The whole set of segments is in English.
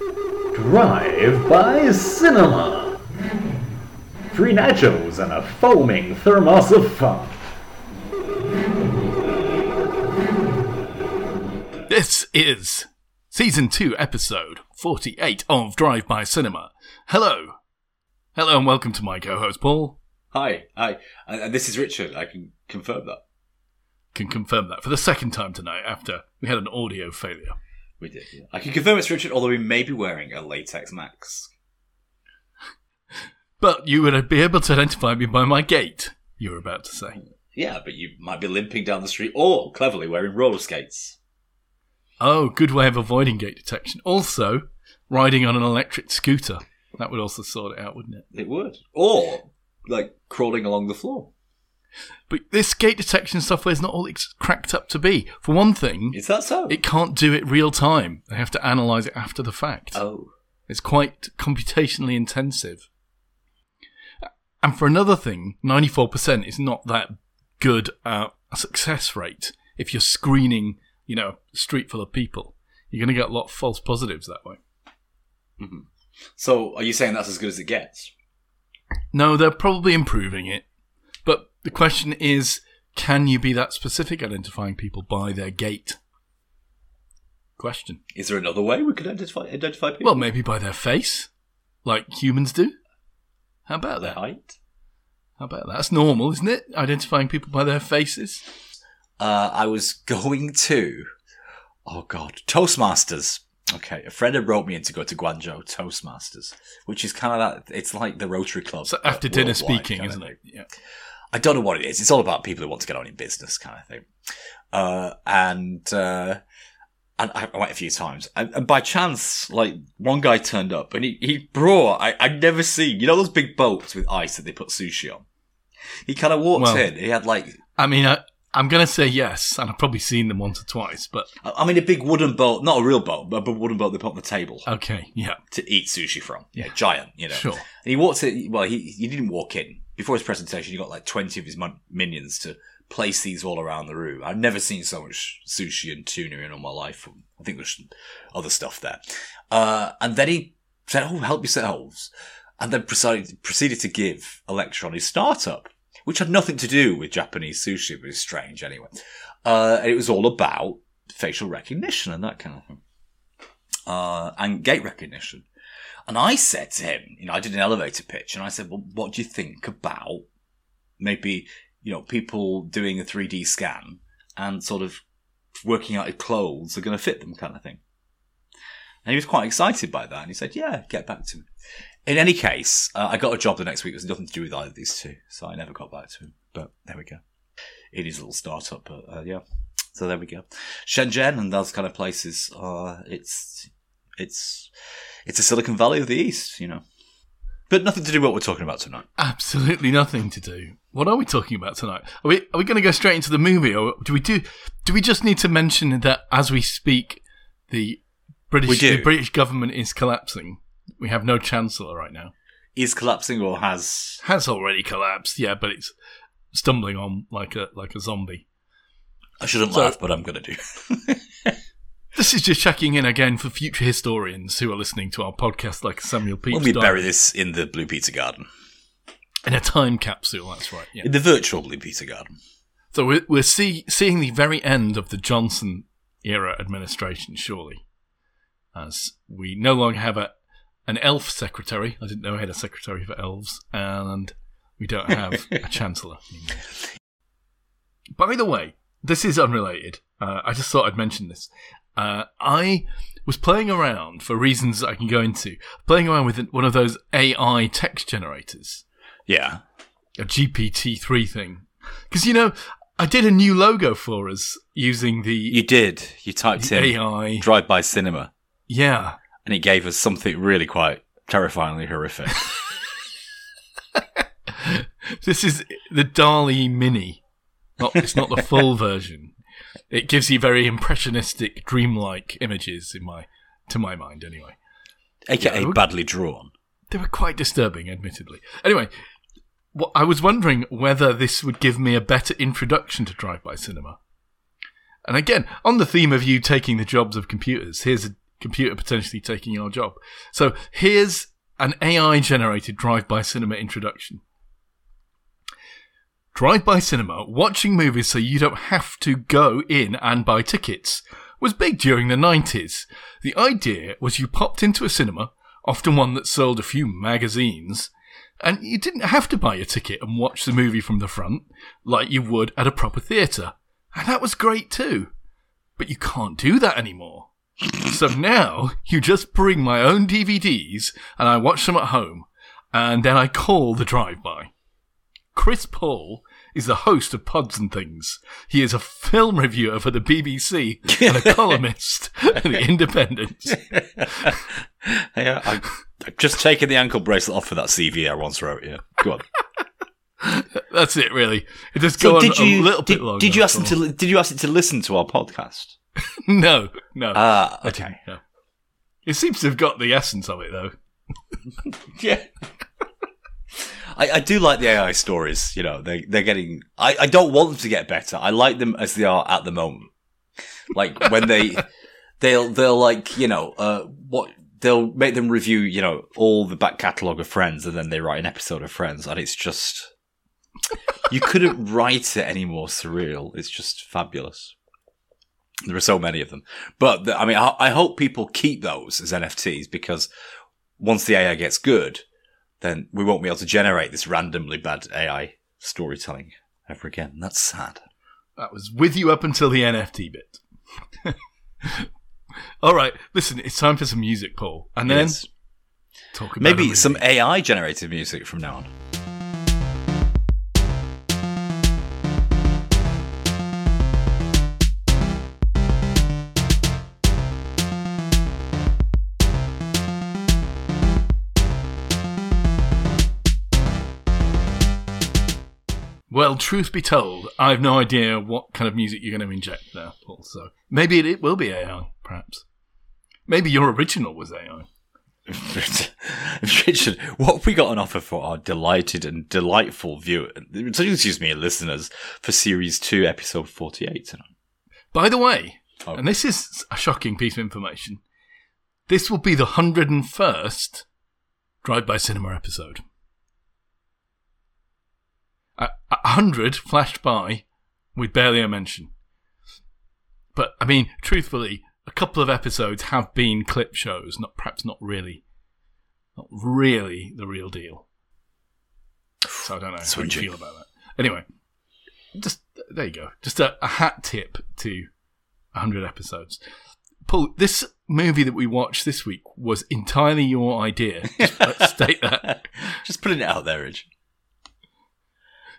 Drive by Cinema. Free nachos and a foaming thermos of fun. This is season 2, episode 48 of Drive by Cinema. Hello. Hello and welcome to my co host Paul. Hi, hi. And and this is Richard. I can confirm that. Can confirm that for the second time tonight after we had an audio failure. We did. Yeah. I can confirm it's Richard, although we may be wearing a latex mask. But you would be able to identify me by my gait, you were about to say. Yeah, but you might be limping down the street or cleverly wearing roller skates. Oh, good way of avoiding gait detection. Also, riding on an electric scooter. That would also sort it out, wouldn't it? It would. Or, like, crawling along the floor. But this gate detection software is not all it's cracked up to be. For one thing, Is that so? it can't do it real time. They have to analyze it after the fact. oh. It's quite computationally intensive. And for another thing, 94% is not that good uh, a success rate if you're screening, you know, a street full of people. You're going to get a lot of false positives that way. So, are you saying that's as good as it gets? No, they're probably improving it. But the question is, can you be that specific identifying people by their gait? Question. Is there another way we could identify identify people? Well, maybe by their face, like humans do. How about their that? height. How about that? That's normal, isn't it? Identifying people by their faces. Uh, I was going to, oh god, Toastmasters. Okay, a friend had wrote me in to go to Guangzhou Toastmasters, which is kind of that. It's like the Rotary Club. So after dinner speaking, isn't it? Yeah. I don't know what it is. It's all about people who want to get on in business, kind of thing. Uh, and uh, and I I went a few times, and, and by chance, like one guy turned up, and he he brought I I'd never seen you know those big boats with ice that they put sushi on. He kind of walked Well- in. He had like I mean, I, I'm going to say yes, and I've probably seen them once or twice, but I I mean a big wooden boat, not a real boat, but a wooden boat they put on the table okay, yeah, to eat sushi from. Yeah, giant, you know. sure. And he walked in. Well, he he didn't walk in before his presentation. He got like twenty of his mon- minions to place these all around the room. I've never seen so much sushi and tuna in all my life. I think there's other stuff there. Uh, and then he said, "Oh, help yourselves," and then proceeded proceeded to give a lecture on his startup, which had nothing to do with Japanese sushi, but it's strange anyway. Uh, and it was all about facial recognition and that kind of thing, uh, and gait recognition. And I said to him, you know, I did an elevator pitch and I said, well, what do you think about maybe, you know, people doing a 3D scan and sort of working out if clothes are going to fit them kind of thing? And he was quite excited by that. And he said, yeah, get back to me. In any case, uh, I got a job the next week. It was nothing to do with either of these two. So I never got back to him. But there we go. It is a little startup, but uh, yeah. So there we go. Shenzhen and those kind of places, uh, it's, it's, it's a Silicon Valley of the East, you know. But nothing to do with what we're talking about tonight. Absolutely nothing to do. What are we talking about tonight? Are we are we going to go straight into the movie, or do we do do we just need to mention that as we speak, the British the British government is collapsing. We have no chancellor right now. Is collapsing or has Has already collapsed, yeah, but it's stumbling on like a like a zombie. I shouldn't So- laugh, but I'm going to do. This is just checking in again for future historians who are listening to our podcast, like Samuel Pepys. when we died. bury this in the Blue Peter Garden, in a time capsule. That's right. Yeah. in the virtual Blue Peter Garden. So we're, we're see, seeing the very end of the Johnson era administration, surely, as we no longer have a an elf secretary. I didn't know we had a secretary for elves, and we don't have a chancellor. By the way, this is unrelated. Uh, I just thought I'd mention this. Uh, I was playing around for reasons I can go into, playing around with one of those AI text generators Yeah. a GPT three thing. Because you know, I did a new logo for us using the, You did. You typed in AI. Drive By Cinema, Yeah, and it gave us something really quite terrifyingly horrific. this is the DALL-E Mini. Not, it's not the full version. It gives you very impressionistic, dreamlike images in my, to my mind, anyway. AKA Yeah, we- badly drawn. They were quite disturbing, admittedly. Anyway, what, I was wondering whether this would give me a better introduction to drive-by cinema. And again, on the theme of you taking the jobs of computers, here's a computer potentially taking your job. So here's an AI generated drive by cinema introduction. Drive by cinema, watching movies so you don't have to go in and buy tickets, was big during the 90s. The idea was you popped into a cinema, often one that sold a few magazines, and you didn't have to buy a ticket and watch the movie from the front like you would at a proper theatre. And that was great too. But you can't do that anymore. so now you just bring my own DVDs and I watch them at home and then I call the drive-by. Chris Paul is the host of Pods and Things. He is a film reviewer for the BBC and a columnist at The Independent. Yeah, I, I've just taken the ankle bracelet off for that CV I once wrote. Yeah, go on. That's it, really. It just go on did you a little did, bit longer. did you ask them to did you ask it to listen to our podcast? No, no. Ah, didn't, no. It seems to have got the essence of it, though. Yeah. I, I do like the AI stories. You know, they they're getting. I, I don't want them to get better. I like them as they are at the moment. Like when they they'll they'll like you know uh what they'll make them review you know all the back catalogue of Friends and then they write an episode of Friends and it's just you couldn't write it any more surreal. It's just fabulous. There are so many of them, but the, I mean, I, I hope people keep those as NFTs because once the AI gets good, then we won't be able to generate this randomly bad AI storytelling ever again. That's sad. That was with you up until the NFT bit. all right, listen, it's time for some music, Paul. And then Yes. talk about maybe some AI generated music from now on. Well, truth be told, I have no idea what kind of music you're going to inject there, Paul. So maybe it, it will be AI, perhaps. Maybe your original was AI. Richard, what have we got on offer for our delighted and delightful viewers? Excuse me, listeners, for series two, episode forty-eight tonight. By the way, Oh. and this is a shocking piece of information, this will be the 101st Drive by Cinema episode. A, a hundred flashed by with barely a mention. But, I mean, truthfully, a couple of episodes have been clip shows, not perhaps not really, not really the real deal. So I don't know how you feel about that. Anyway, just there you go. Just a, a hat tip to a 100 episodes. Paul, this movie that we watched this week was entirely your idea. Just state that. Just putting it out there, Rich.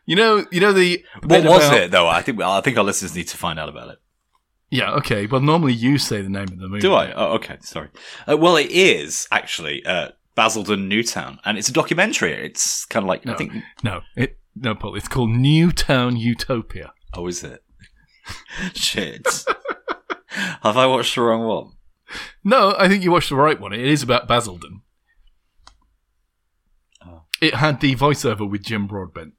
You know, you know the What was about- it though? I think I think our listeners need to find out about it. Yeah, okay. Well, normally you say the name of the movie. Do I? Oh, okay. Sorry. Uh, well, it is actually uh, Basildon Newtown, and it's a documentary. It's kind of like No, I think. no, it, no, Paul. It's called Newtown Utopia. Oh, is it? Shit. Have I watched the wrong one? No, I think you watched the right one. It is about Basildon. Oh. It had the voiceover with Jim Broadbent.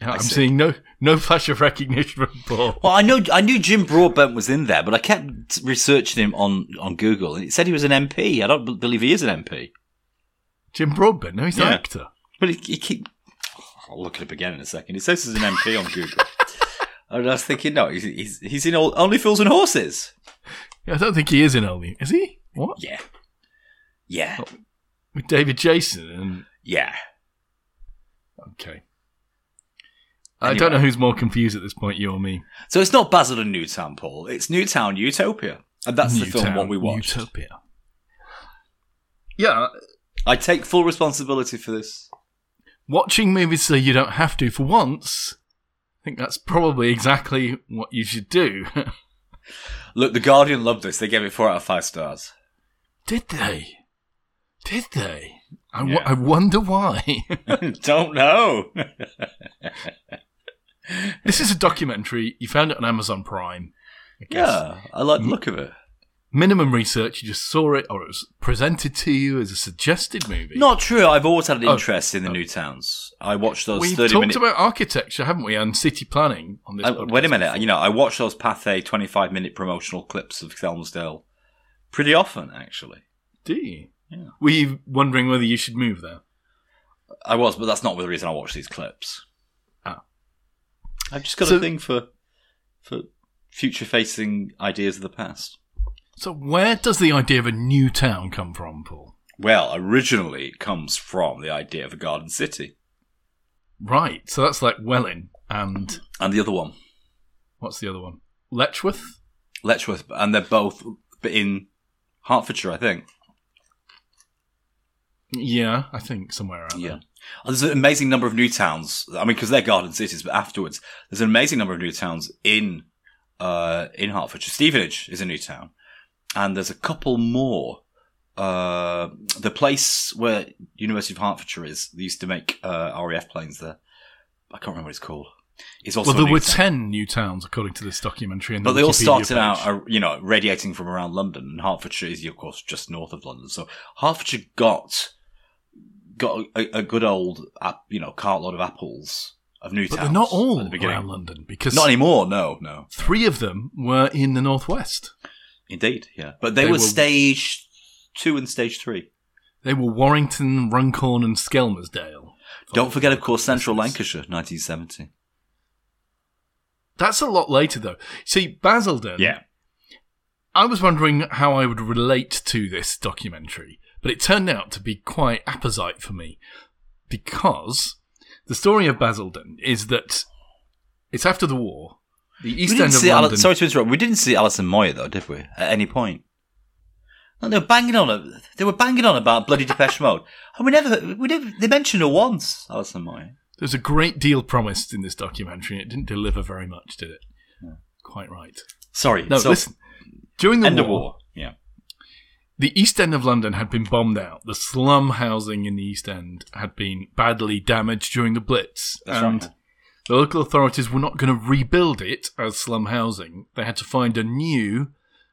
Yeah, I'm see. seeing no no flash of recognition from Paul. Well, I know I knew Jim Broadbent was in there, but I kept researching him on, on Google, and it said he was an MP. I don't b- believe he is an MP, Jim Broadbent? No, he's an actor. but he, he keep. I'll look it up again in a second. It says he's an MP on Google. And I was thinking, no, he's he's, he's in all, Only Fools and Horses. Yeah, I don't think he is in Only. Is he? What? Yeah, yeah, Oh. With David Jason and yeah. okay. I don't know who's more confused at this point, you or me. So it's not Basildon Newtown, Paul. It's Newtown Utopia, and that's the film what we watched. Utopia. Yeah, I take full responsibility for this. watching movies so you don't have to for once. I think that's probably exactly what you should do. Look, The Guardian loved this. They gave it four out of five stars. Did they? Did they? I, Yeah. w- I wonder why. Don't know. this is a documentary. You found it on Amazon Prime. I guess. yeah, I like the look of it. minimum research. You just saw it, or it was presented to you as a suggested movie. Not true. I've always had an Oh. interest in the oh. new towns. I watched those We've 30 talked minute. about architecture, haven't we, and city planning on this. Uh, podcast wait a minute. before. You know, I watched those Pathé 25 minute promotional clips of Thelmsdale pretty often, actually. Do you? Yeah. Were you wondering whether you should move there? I was, but that's not the reason I watched these clips. I've just got So- a thing for for future facing ideas of the past. So, where does the idea of a new town come from, Paul? Well, originally it comes from the idea of a garden city. Right. So that's like Welwyn and And the other one, what's the other one? Letchworth. Letchworth, and they're both in Hertfordshire, I think. Yeah, I think somewhere around Yeah. there. There's an amazing number of new towns. I mean, because they're garden cities, but afterwards, there's an amazing number of new towns in uh, in Hertfordshire. Stevenage is a new town, and there's a couple more. Uh, the place where University of Hertfordshire is, they used to make uh, RAF planes there. I can't remember what it's called. It's also Well, there were town. ten new towns according to this documentary. And But they all started out, uh, you know, radiating from around London, and Hertfordshire is, of course, just north of London. So Hertfordshire got got a, a good old, you know, cartload of apples of new but towns. they're not at all the beginning. around London because Not anymore. No, no, three of them were in the northwest. indeed, yeah. But they, They were, were- stage two and stage three. They were Warrington, Runcorn, and Skelmersdale. Don't forget, of course, Central Lancashire, 1970. That's a lot later, though. See, Basildon. Yeah. I was wondering how I would relate to this documentary, but it turned out to be quite apposite for me because the story of Basildon is that it's after the war. The We east didn't end of London. Ali- sorry to interrupt. We didn't see Alison Moyet though, did we? At any point? No, they were banging on. They were banging on about bloody Depeche Mode, and we never, we never. They mentioned her once, Alison Moyet. There's a great deal promised in this documentary, and it didn't deliver very much, did it? Quite right. Sorry. No, so, listen. During the End war, of war. Yeah. The East End of London had been bombed out. The slum housing in the East End had been badly damaged during the Blitz, That's and right. the local authorities were not going to rebuild it as slum housing. They had to find a new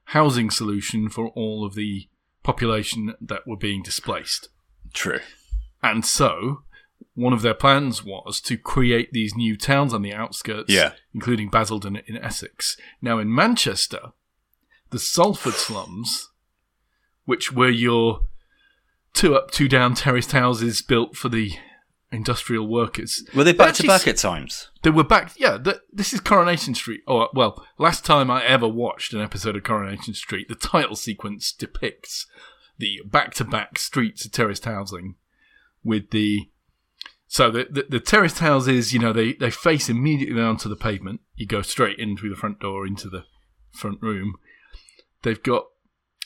housing solution for all of the population that were being displaced. True. And so, one of their plans was to create these new towns on the outskirts, Yeah. including Basildon in Essex. Now, in Manchester, the Salford slums, which were your two up, two down terraced houses built for the industrial workers, Were they back to back at times? they were back. Yeah, th this is Coronation Street. Oh, well, last time I ever watched an episode of Coronation Street, the title sequence depicts the back-to-back streets of terraced housing with the. So the, the the terraced houses, you know, they they face immediately onto the pavement. You go straight in through the front door into the front room. They've got.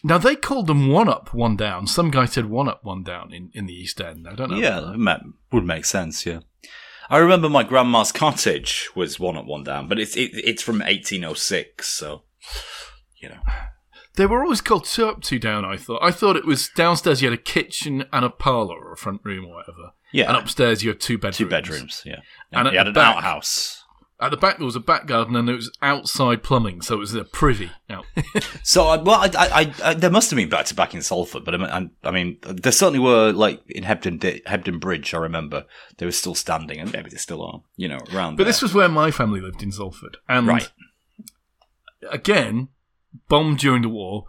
Now they called them one up, one down. Some guy said one up, one down in, in the East End. I don't know. Yeah, that would make sense. Yeah. I remember my grandma's cottage was one up, one down, but it's it, it's from 1806, so you know. They were always called two up, two down. I thought. I thought it was downstairs. You had a kitchen and a parlor or a front room or whatever. Yeah. And upstairs you had two bedrooms. Two bedrooms, yeah. And And you had an back- outhouse. At the back there was a back garden and it was outside plumbing, so it was a privy. Out. So, I, well, I, I, I, I, there must have been back to back in Salford, but um, I mean, I, I mean, there certainly were like in Hebden, Hebden Bridge. I remember they were still standing, and maybe they still are. You know, around. but there. this was where my family lived in Salford, and Right. again bombed during the war.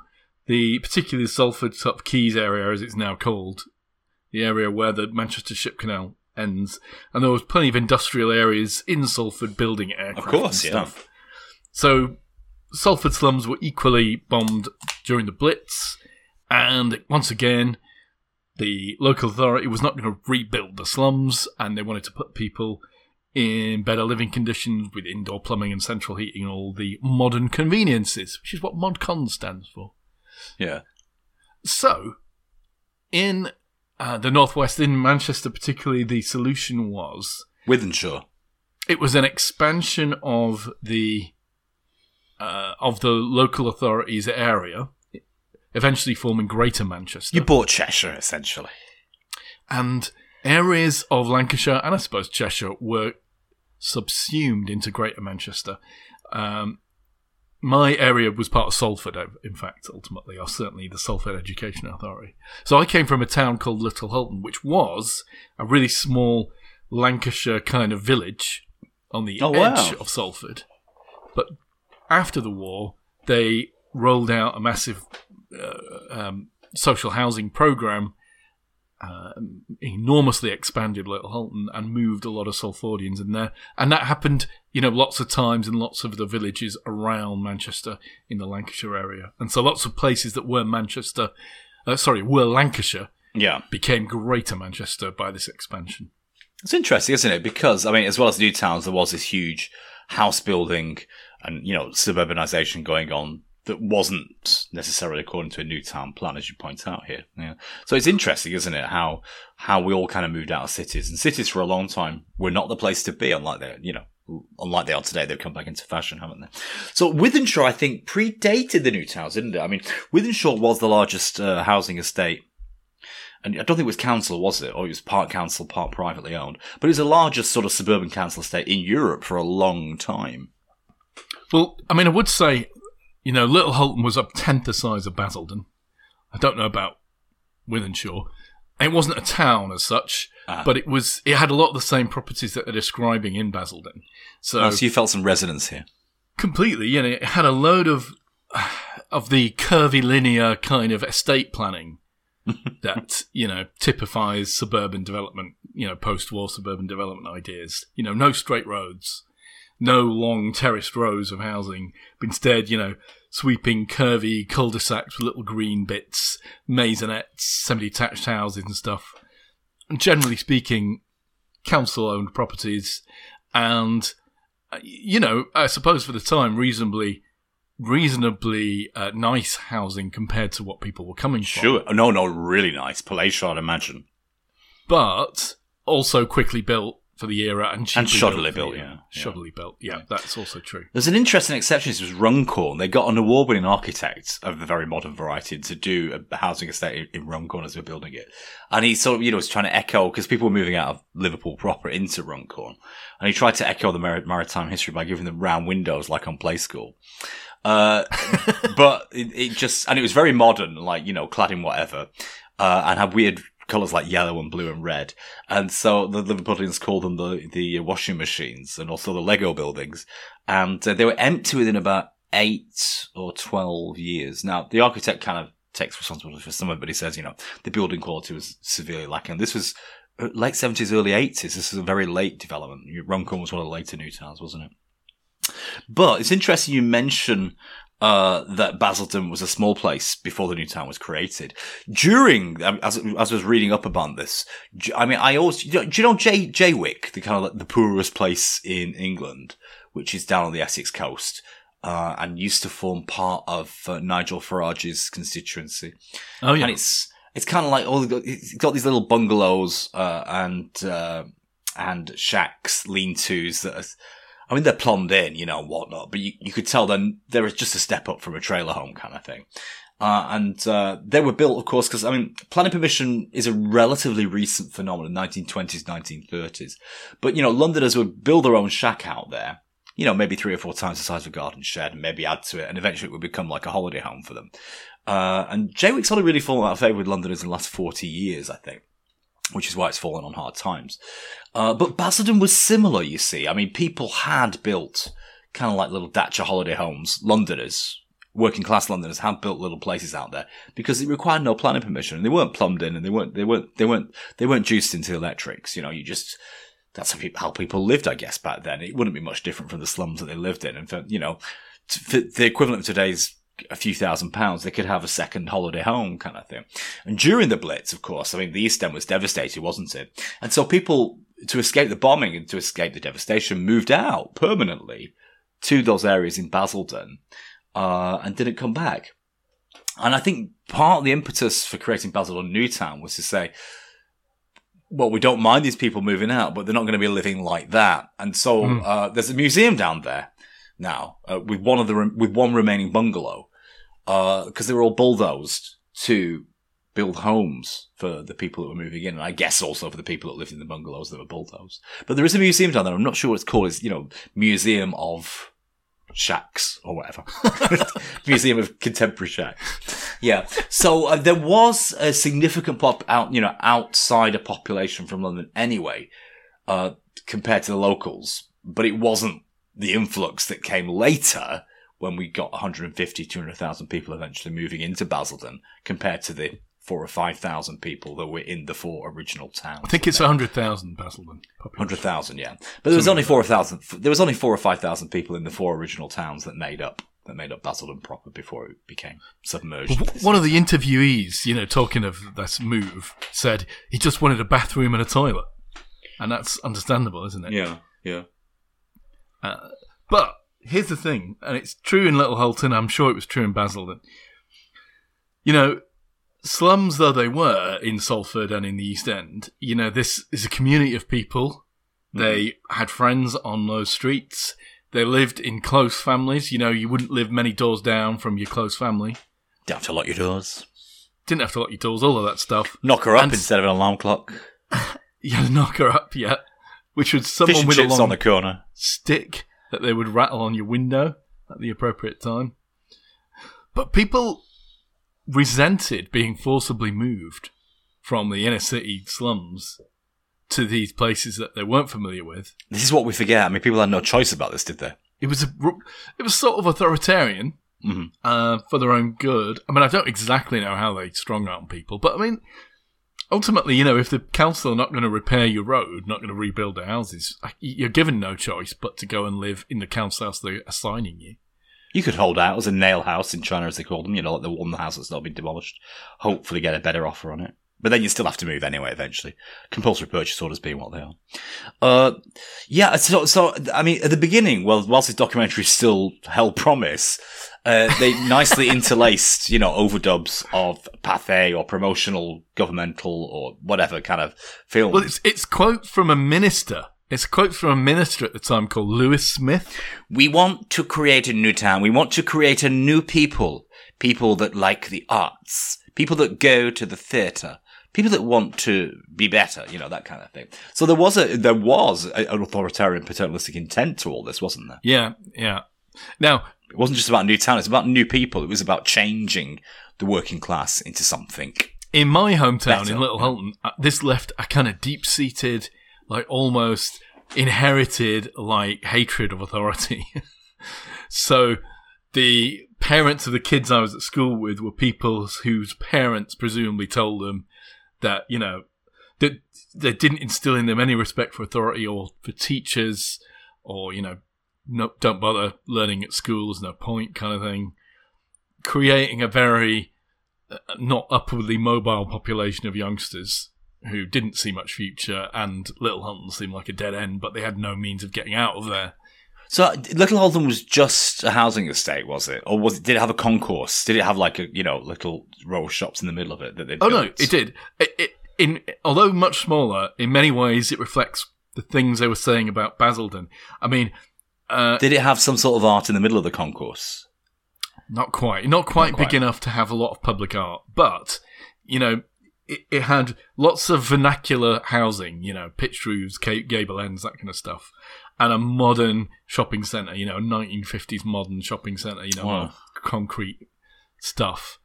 The particularly Salford Top Quays area, as it's now called, the area where the Manchester Ship Canal ends, and there was plenty of industrial areas in Salford building aircraft. of course, and yeah. stuff. So Salford slums were equally bombed during the Blitz, and once again, the local authority was not going to rebuild the slums, and they wanted to put people in better living conditions with indoor plumbing and central heating and all the modern conveniences, which is what ModCon stands for. Yeah. So, in uh, the northwest, in Manchester particularly, the solution was Wythenshawe. it was an expansion of the uh, of the local authorities area, eventually forming Greater Manchester, You bought Cheshire, essentially. and areas of Lancashire and I suppose Cheshire were subsumed into Greater Manchester. Um, my area was part of Salford, uh, in fact, ultimately, or certainly the Salford Education Authority. So I came from a town called Little Hulton, which was a really small Lancashire kind of village on the Oh, edge wow. of Salford. But after the war, they rolled out a massive uh, um, social housing program, uh, enormously expanded Little Hulton, and moved a lot of Salfordians in there. And that happened, you know, lots of times in lots of the villages around Manchester in the Lancashire area. And so lots of places that were Manchester, uh, sorry, were Lancashire, Yeah. became Greater Manchester by this expansion. It's interesting, isn't it? Because, I mean, as well as new towns, there was this huge house building and, you know, suburbanization going on that wasn't necessarily according to a new town plan, as you point out here. Yeah. So it's interesting, isn't it? How, how we all kind of moved out of cities and cities for a long time were not the place to be, unlike they, you know, unlike they are today. They've come back into fashion, haven't they? So Wythenshawe, I think, predated the new towns, didn't it? I mean, Wythenshawe was the largest uh, housing estate and I don't think it was council, was it? Or it was part council, part privately owned. But it was the largest sort of suburban council estate in Europe for a long time. Well, I mean, I would say, you know, Little Hulton was a tenth the size of Basildon. I don't know about Wythenshawe. It wasn't a town as such, Ah. but it was. It had a lot of the same properties that they're describing in Basildon. So, Oh, so you felt some resonance here. completely, you know, it had a load of of the curvilinear kind of estate planning that you know typifies suburban development. You know, post-war suburban development ideas. You know, no straight roads, no long terraced rows of housing, but instead, you know, sweeping curvy cul-de-sacs with little green bits, maisonettes, semi-detached houses and stuff. And generally speaking, council-owned properties, and uh, you know, I suppose for the time, reasonably, reasonably uh, nice housing compared to what people were coming from. Sure. No, no, really nice. Palatial, I'd imagine. but also quickly built for the era and And shoddily built, era. yeah, shoddily built. Yeah, that's also true. There's an interesting exception. This was Runcorn. They got an award-winning architect of the very modern variety to do a housing estate in Runcorn as they were building it. And he sort of, you know, was trying to echo, because people were moving out of Liverpool proper into Runcorn. And he tried to echo the mar- maritime history by giving them round windows like on Play School. Uh, but it, it just, and it was very modern, like, you know, clad in whatever, uh, and had weird colours like yellow and blue and red. And so the Liverpoolians called them the, the washing machines and also the Lego buildings. And uh, they were empty within about eight or 12 years. Now, the architect kind of takes responsibility for some of it, but he says, you know, the building quality was severely lacking. This was uh, late 70s, early 80s. This is a very late development. Runcorn was one of the later new towns, wasn't it? But it's interesting you mention uh, that Basildon was a small place before the new town was created. During, um, as, as I was reading up about this, I mean, I always, do you know Jay, Jaywick, the kind of like the poorest place in England, which is down on the Essex coast, uh, and used to form part of uh, Nigel Farage's constituency Oh yeah, and it's it's kind of like all the, it's got these little bungalows uh, and uh, and shacks, lean-tos that are, I mean they're plumbed in, you know, and whatnot, but you, you could tell then there is just a step up from a trailer home kind of thing. Uh, and uh, they were built, of course, because I mean, planning permission is a relatively recent phenomenon, 1920s, 1930s. But you know, Londoners would build their own shack out there, you know, maybe three or four times the size of a garden shed, and maybe add to it, and eventually it would become like a holiday home for them. Uh, and Jaywick's only really fallen out of favour with Londoners in the last 40 years, I think, which is why it's fallen on hard times. Uh, but Basildon was similar, you see. I mean, people had built kind of like little dacha holiday homes. Londoners, working class Londoners, had built little places out there because it required no planning permission, and they weren't plumbed in, and they weren't they weren't they weren't they weren't juiced into electrics. You know, you just that's how people, lived, I guess, back then. It wouldn't be much different from the slums that they lived in. And for, you know, the equivalent of today's a few thousand pounds, they could have a second holiday home kind of thing. And during the Blitz, of course, I mean, the East End was devastated, wasn't it? And so people, to escape the bombing and to escape the devastation, moved out permanently to those areas in Basildon, uh, and didn't come back. And I think part of the impetus for creating Basildon Newtown was to say, well, we don't mind these people moving out, but they're not going to be living like that. And so Mm. uh, there's a museum down there now uh, with one of the re- with one remaining bungalow because they were all bulldozed to build homes for the people that were moving in, and I guess also for the people that lived in the bungalows that were bulldozed. But there is a museum down there. I'm not sure what it's called. It's you know Museum of shacks or whatever. Museum of Contemporary Shacks. Yeah. So uh, there was a significant pop out, you know, outsider population from London anyway, uh, compared to the locals, but it wasn't the influx that came later when we got 150, 200,000 people eventually moving into Basildon compared to the four or 5,000 people that were in the four original towns. I think it's 100,000 Basildon. population. Hundred thousand, yeah. But there was only four thousand. There was only four or five thousand people in the four original towns that made up that made up Basildon proper before it became submerged. One of the interviewees, you know, talking of this move, said he just wanted a bathroom and a toilet. And that's understandable, isn't it? yeah, yeah. Uh, but here's the thing, and it's true in Little Hulton, I'm sure it was true in Basildon. You know, slums though they were in Salford and in the East End, you know, this is a community of people. Mm-hmm. They had friends on those streets. They lived in close families. You know, you wouldn't live many doors down from your close family. Don't have to lock your doors. Didn't have to lock your doors, all of that stuff. Knock her up And- instead of an alarm clock. You had to knock her up, yeah. Which was someone and with a long on the corner. stick that they would rattle on your window at the appropriate time. But people resented being forcibly moved from the inner city slums to these places that they weren't familiar with. This is what we forget. I mean, people had no choice about this, did they? It was a, it was sort of authoritarian Mhm. uh, for their own good. I mean, I don't exactly know how they strong arm people, but I mean, ultimately, you know, if the council are not going to repair your road, not going to rebuild the houses, you're given no choice but to go and live in the council house they're assigning you. You could hold out as a nail house in China, as they call them. You know, like the one house that's not been demolished. Hopefully, get a better offer on it. But then you still have to move anyway. Eventually, compulsory purchase orders being what they are. Uh, yeah. So, so I mean, at the beginning, well, whilst this documentary still held promise, uh, they nicely interlaced, you know, overdubs of Pathé or promotional, governmental, or whatever kind of films. Well, it's it's quote from a minister. It's a quote from a minister at the time called Lewis Silkin. We want to create a new town. We want to create a new people. People that like the arts. People that go to the theatre. People that want to be better, you know, that kind of thing. So there was a, there was a, an authoritarian paternalistic intent to all this, wasn't there? Yeah, yeah. Now, It wasn't just about new town. It's about new people. It was about changing the working class into something. in my hometown Better. in Little Hulton, uh, this left a kind of deep seated, like almost inherited, like hatred of authority. so the parents of the kids I was at school with were people whose parents presumably told them that, you know, that they didn't instill in them any respect for authority or for teachers or, you know, no, don't bother learning at school, there's no point kind of thing. Creating a very uh, not upwardly mobile population of youngsters who didn't see much future and Little Hulton seemed like a dead end, but they had no means of getting out of there. So Little Hulton was just a housing estate, was it? Or was it, did it have a concourse? Did it have like a, you know, little row of shops in the middle of it that they Oh no, it did. It, it, in although much smaller, in many ways it reflects the things they were saying about Basildon. I mean, uh, Did it have some sort of art in the middle of the concourse? Not quite. Not quite quite. big enough to have a lot of public art, but you know, it, it had lots of vernacular housing. You know, pitched roofs, gable ends, that kind of stuff, and a modern shopping centre. You know, a 1950s modern shopping centre. You know, Wow. concrete stuff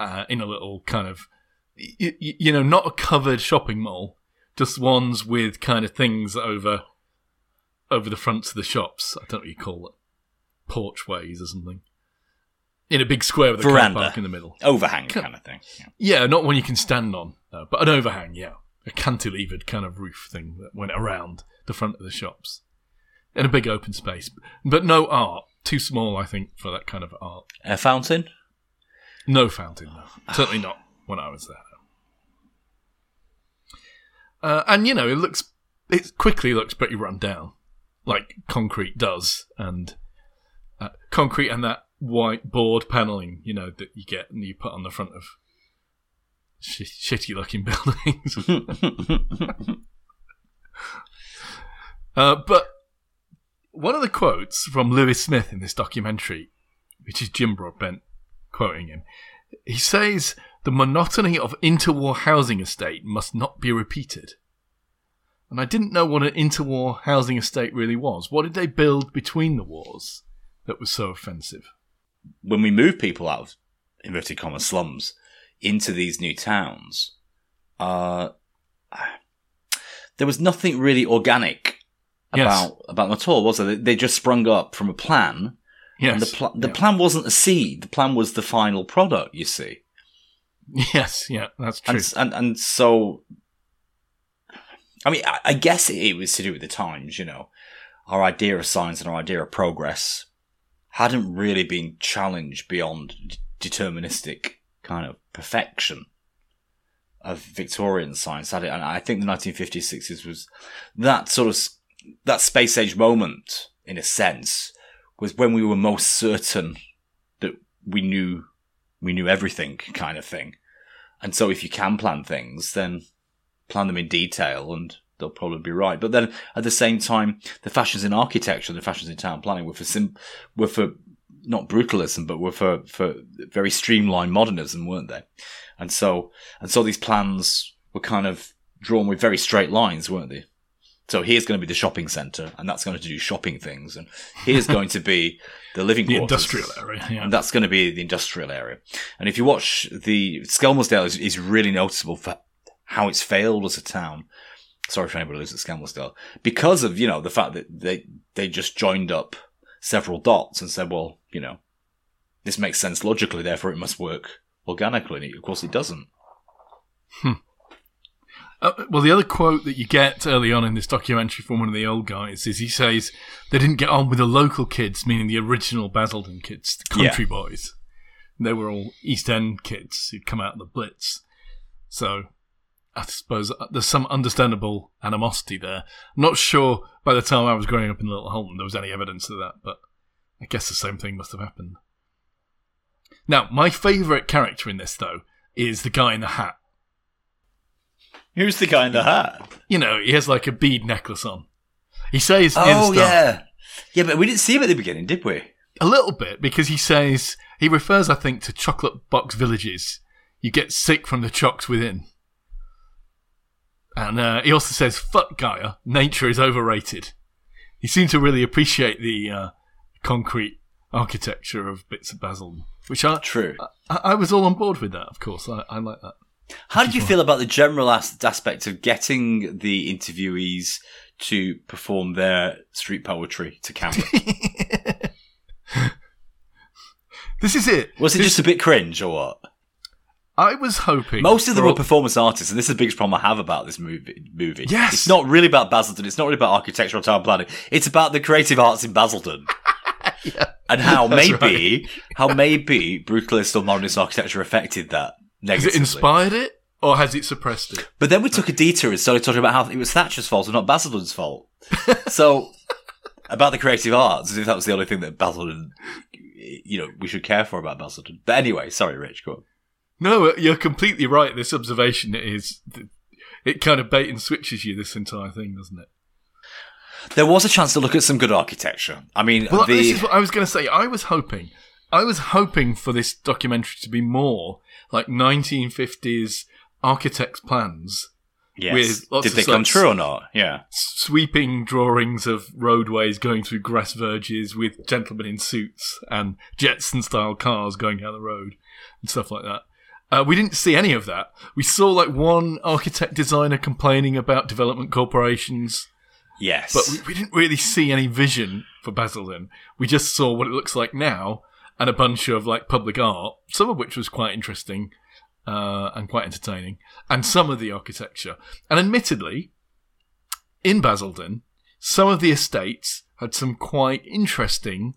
uh, in a little kind of, y- y- you know, not a covered shopping mall, just ones with kind of things over over the fronts of the shops. I don't know what you call it, porchways or something. In a big square with a car Veranda. park in the middle. Overhang kind of thing. Yeah. Yeah, not one you can stand on, no, but an overhang, yeah. A cantilevered kind of roof thing that went around the front of the shops. In a big open space. But no art. Too small, I think, for that kind of art. A fountain? No fountain, no. Certainly not when I was there. Uh, and, you know, it looks, it quickly looks pretty run down. Like concrete does. And uh, concrete and that white board paneling, you know, that you get and you put on the front of sh- shitty looking buildings. uh, but one of the quotes from Lewis Silkin in this documentary, which is Jim Broadbent quoting him, he says, The monotony of interwar housing estate must not be repeated. And I didn't know what an interwar housing estate really was. What did they build between the wars? that was so offensive. When we move people out of inverted commas slums into these new towns, uh, there was nothing really organic Yes. about about them at all, was there? They, just sprung up from a plan, Yes. and the pl- the yeah. plan wasn't a seed. The plan was the final product. You see. Yes, yeah, that's true. and, and and so I mean I, I guess it, it was to do with the times you know our idea of science and our idea of progress hadn't really been challenged beyond d- deterministic kind of perfection of Victorian science had it and I think the 1950s 60s was that sort of that space age moment in a sense was when we were most certain that we knew we knew everything kind of thing and so if you can plan things, then plan them in detail and they'll probably be right. But then at the same time, the fashions in architecture, the fashions in town planning were for sim- were for not brutalism, but were for, for very streamlined modernism, weren't they? And so, and so these plans were kind of drawn with very straight lines, weren't they? So here's going to be the shopping centre, and that's going to do shopping things, and here's going to be the living the quarters. industrial area, yeah. And that's going to be the industrial area. And if you watch the Skelmersdale is, is really noticeable for how it's failed as a town. Sorry for anybody who lives at Skelmersdale. Because of, you know, the fact that they, they just joined up several dots and said, well, you know, this makes sense logically, therefore it must work organically. And of course it doesn't. Hmm. Uh, well, the other quote that you get early on in this documentary from one of the old guys is he says they didn't get on with the local kids, meaning the original Basildon kids, the country boys. They were all East End kids who'd come out of the Blitz. So I suppose uh, there's some understandable animosity there. I'm Not sure by the time I was growing up in Little Hulton there was any evidence of that, but I guess the same thing must have happened. Now, my favourite character in this, though, is the guy in the hat. Who's the guy in the hat? you know, he has like a bead necklace on. He says Oh, yeah. Yeah, but we didn't see him at the beginning, did we? a little bit because he says he refers, I think, to chocolate box villages. You get sick from the chocks within, and uh, he also says, "Fuck Gaia, nature is overrated." He seemed to really appreciate the uh, concrete architecture of bits of Basel, which are True. I I was all on board with that. Of course, I, I like that. How did you feel about the general aspect of getting the interviewees to perform their street poetry to camera? This is it. Was it This- just a bit cringe or what? I was hoping Most of them were performance artists, and this is the biggest problem I have about this movie. Movie, Yes. it's not really about Basildon. It's not really about architectural town planning. It's about the creative arts in Basildon, and how maybe how maybe brutalist or modernist architecture affected that Has it inspired it, or has it suppressed it? But then we took a detour and started talking about how it was Thatcher's fault and not Basildon's fault. so about the creative arts, as if that was the only thing that Basildon, you know, we should care for about Basildon. But anyway, sorry, Rich, go on. No, you're completely right. This observation is it kind of bait and switches you this entire thing, doesn't it? There was a chance to look at some good architecture. I mean, Well, the this is what I was going to say. I was hoping, I was hoping for this documentary to be more like 1950s architects' plans, yes. with lots did of they come true or not? Yeah. sweeping drawings of roadways going through grass verges with gentlemen in suits and Jetson-style cars going down the road and stuff like that. Uh, we didn't see any of that. We saw like one architect designer complaining about development corporations, Yes. but we, we didn't really see any vision for Basildon. We just saw what it looks like now and a bunch of like public art, some of which was quite interesting uh, and quite entertaining, and some of the architecture. And admittedly, in Basildon, some of the estates had some quite interesting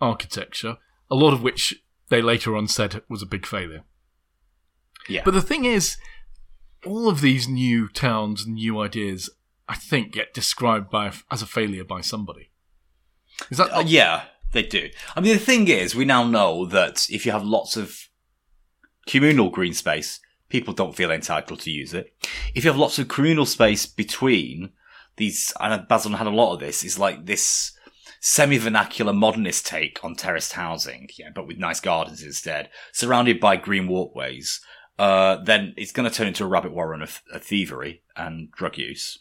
architecture, a lot of which they later on said was a big failure. yeah. But the thing is, all of these new towns and new ideas, I think, get described by as a failure by somebody. Is that Uh, yeah, they do. I mean, the thing is, we now know that if you have lots of communal green space, people don't feel entitled to use it. If you have lots of communal space between these, and Basildon had a lot of this, is like this semi-vernacular modernist take on terraced housing, yeah, but with nice gardens instead, surrounded by green walkways. Uh, then it's going to turn into a rabbit warren of, of thievery and drug use.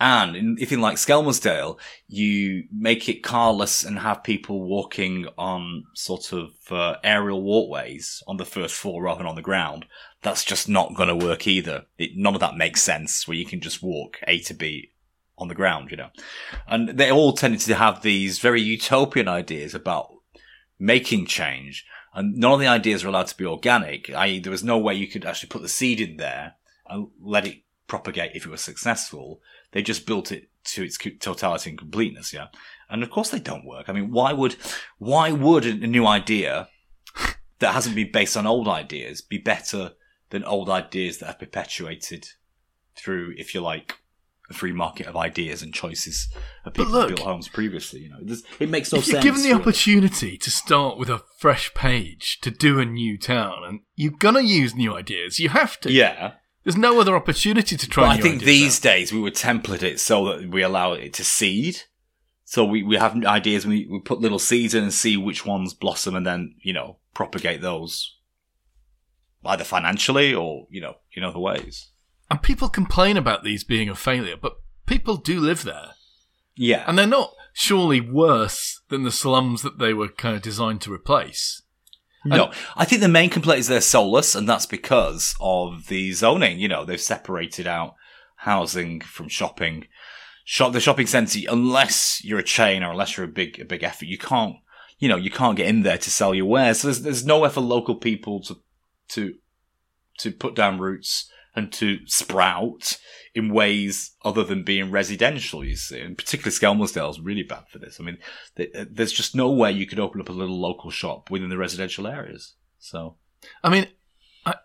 And in, if in like Skelmersdale, you make it carless and have people walking on sort of uh, aerial walkways on the first floor rather than on the ground, that's just not going to work either. It, none of that makes sense where you can just walk A to B on the ground, you know. And they all tended to have these very utopian ideas about making change. And none of the ideas were allowed to be organic, i.e. there was no way you could actually put the seed in there and let it propagate if it was successful. They just built it to its totality and completeness, yeah. And of course they don't work. I mean, why would, why would a new idea that hasn't been based on old ideas be better than old ideas that have perpetuated through, if you like, a free market of ideas and choices of people look, who built homes previously. You know, it makes no if sense. You're given the really. opportunity to start with a fresh page to do a new town, and you're gonna use new ideas. You have to. Yeah. There's no other opportunity to try. But I think these days we would template it so that we allow it to seed. So we, we have ideas, we, we put little seeds in and see which ones blossom and then, you know, propagate those either financially or, you know, in other ways. And people complain about these being a failure, but people do live there, Yeah. and they're not surely worse than the slums that they were kind of designed to replace. No, I think the main complaint is they're soulless, and that's because of the zoning. You know, they've separated out housing from shopping. Shop the shopping centre, unless you're a chain or unless you're a big a big effort, you can't. You know, you can't get in there to sell your wares. So there's there's nowhere for local people to to to put down roots and to sprout in ways other than being residential. You see, and particularly Skelmersdale is really bad for this. I mean, there's just no way you could open up a little local shop within the residential areas. So I mean,